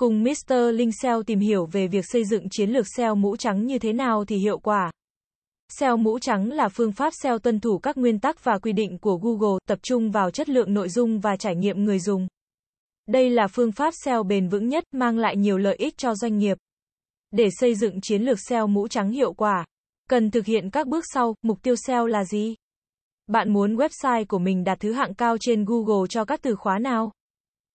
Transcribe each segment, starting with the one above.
Cùng Mr. Linh SEO tìm hiểu về việc xây dựng chiến lược SEO mũ trắng như thế nào thì hiệu quả. SEO mũ trắng là phương pháp SEO tuân thủ các nguyên tắc và quy định của Google, tập trung vào chất lượng nội dung và trải nghiệm người dùng. Đây là phương pháp SEO bền vững nhất, mang lại nhiều lợi ích cho doanh nghiệp. Để xây dựng chiến lược SEO mũ trắng hiệu quả, cần thực hiện các bước sau, mục tiêu SEO là gì? Bạn muốn website của mình đạt thứ hạng cao trên Google cho các từ khóa nào?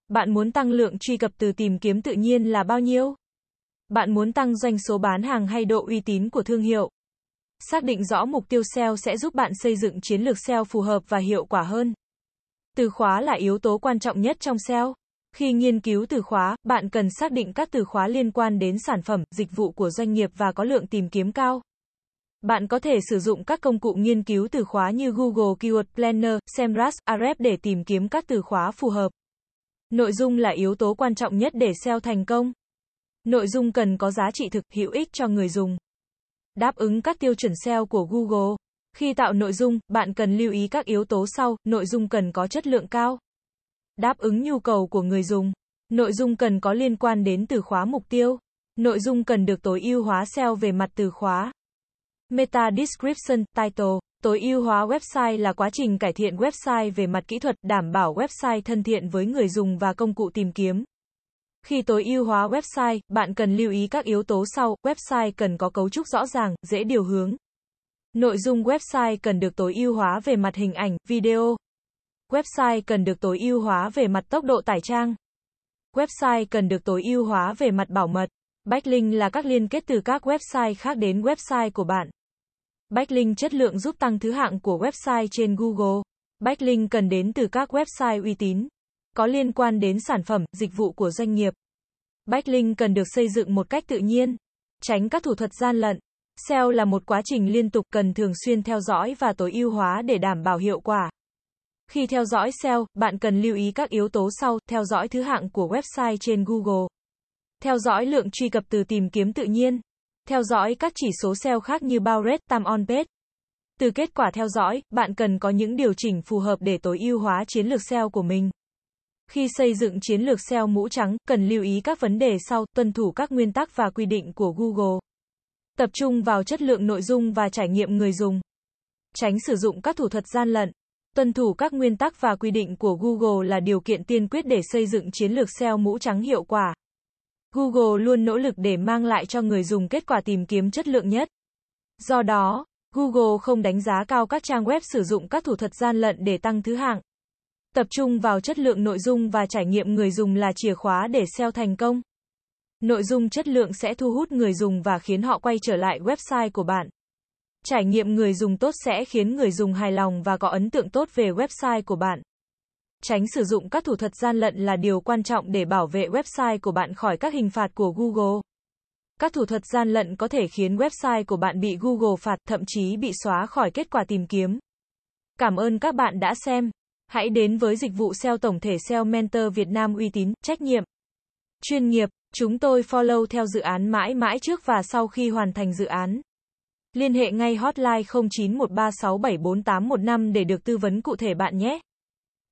Bạn muốn tăng lượng truy cập từ tìm kiếm tự nhiên là bao nhiêu? Bạn muốn tăng doanh số bán hàng hay độ uy tín của thương hiệu? Xác định rõ mục tiêu SEO sẽ giúp bạn xây dựng chiến lược SEO phù hợp và hiệu quả hơn. Từ khóa là yếu tố quan trọng nhất trong SEO. Khi nghiên cứu từ khóa, bạn cần xác định các từ khóa liên quan đến sản phẩm, dịch vụ của doanh nghiệp và có lượng tìm kiếm cao. Bạn có thể sử dụng các công cụ nghiên cứu từ khóa như Google Keyword Planner, SEMrush, Ahrefs để tìm kiếm các từ khóa phù hợp. Nội dung là yếu tố quan trọng nhất để SEO thành công. Nội dung cần có giá trị thực, hữu ích cho người dùng. Đáp ứng các tiêu chuẩn SEO của Google. Khi tạo nội dung, bạn cần lưu ý các yếu tố sau, nội dung cần có chất lượng cao. Đáp ứng nhu cầu của người dùng. Nội dung cần có liên quan đến từ khóa mục tiêu. Nội dung cần được tối ưu hóa SEO về mặt từ khóa. Meta Description, Title Tối ưu hóa website là quá trình cải thiện website về mặt kỹ thuật, đảm bảo website thân thiện với người dùng và công cụ tìm kiếm. Khi tối ưu hóa website, bạn cần lưu ý các yếu tố sau, website cần có cấu trúc rõ ràng, dễ điều hướng. Nội dung website cần được tối ưu hóa về mặt hình ảnh, video. Website cần được tối ưu hóa về mặt tốc độ tải trang. Website cần được tối ưu hóa về mặt bảo mật. Backlink là các liên kết từ các website khác đến website của bạn. Backlink chất lượng giúp tăng thứ hạng của website trên Google. Backlink cần đến từ các website uy tín, có liên quan đến sản phẩm, dịch vụ của doanh nghiệp. Backlink cần được xây dựng một cách tự nhiên, tránh các thủ thuật gian lận. SEO là một quá trình liên tục cần thường xuyên theo dõi và tối ưu hóa để đảm bảo hiệu quả. Khi theo dõi SEO, bạn cần lưu ý các yếu tố sau, theo dõi thứ hạng của website trên Google. Theo dõi lượng truy cập từ tìm kiếm tự nhiên. Theo dõi các chỉ số SEO khác như bounce rate, on page. Từ kết quả theo dõi, bạn cần có những điều chỉnh phù hợp để tối ưu hóa chiến lược SEO của mình. Khi xây dựng chiến lược SEO mũ trắng, cần lưu ý các vấn đề sau, tuân thủ các nguyên tắc và quy định của Google. Tập trung vào chất lượng nội dung và trải nghiệm người dùng. Tránh sử dụng các thủ thuật gian lận. Tuân thủ các nguyên tắc và quy định của Google là điều kiện tiên quyết để xây dựng chiến lược SEO mũ trắng hiệu quả. Google luôn nỗ lực để mang lại cho người dùng kết quả tìm kiếm chất lượng nhất. Do đó, Google không đánh giá cao các trang web sử dụng các thủ thuật gian lận để tăng thứ hạng. Tập trung vào chất lượng nội dung và trải nghiệm người dùng là chìa khóa để SEO thành công. Nội dung chất lượng sẽ thu hút người dùng và khiến họ quay trở lại website của bạn. Trải nghiệm người dùng tốt sẽ khiến người dùng hài lòng và có ấn tượng tốt về website của bạn. Tránh sử dụng các thủ thuật gian lận là điều quan trọng để bảo vệ website của bạn khỏi các hình phạt của Google. Các thủ thuật gian lận có thể khiến website của bạn bị Google phạt, thậm chí bị xóa khỏi kết quả tìm kiếm. Cảm ơn các bạn đã xem. Hãy đến với dịch vụ SEO tổng thể SEO Mentor Việt Nam uy tín, trách nhiệm, chuyên nghiệp. Chúng tôi follow theo dự án mãi mãi trước và sau khi hoàn thành dự án. Liên hệ ngay hotline 0913674815 để được tư vấn cụ thể bạn nhé.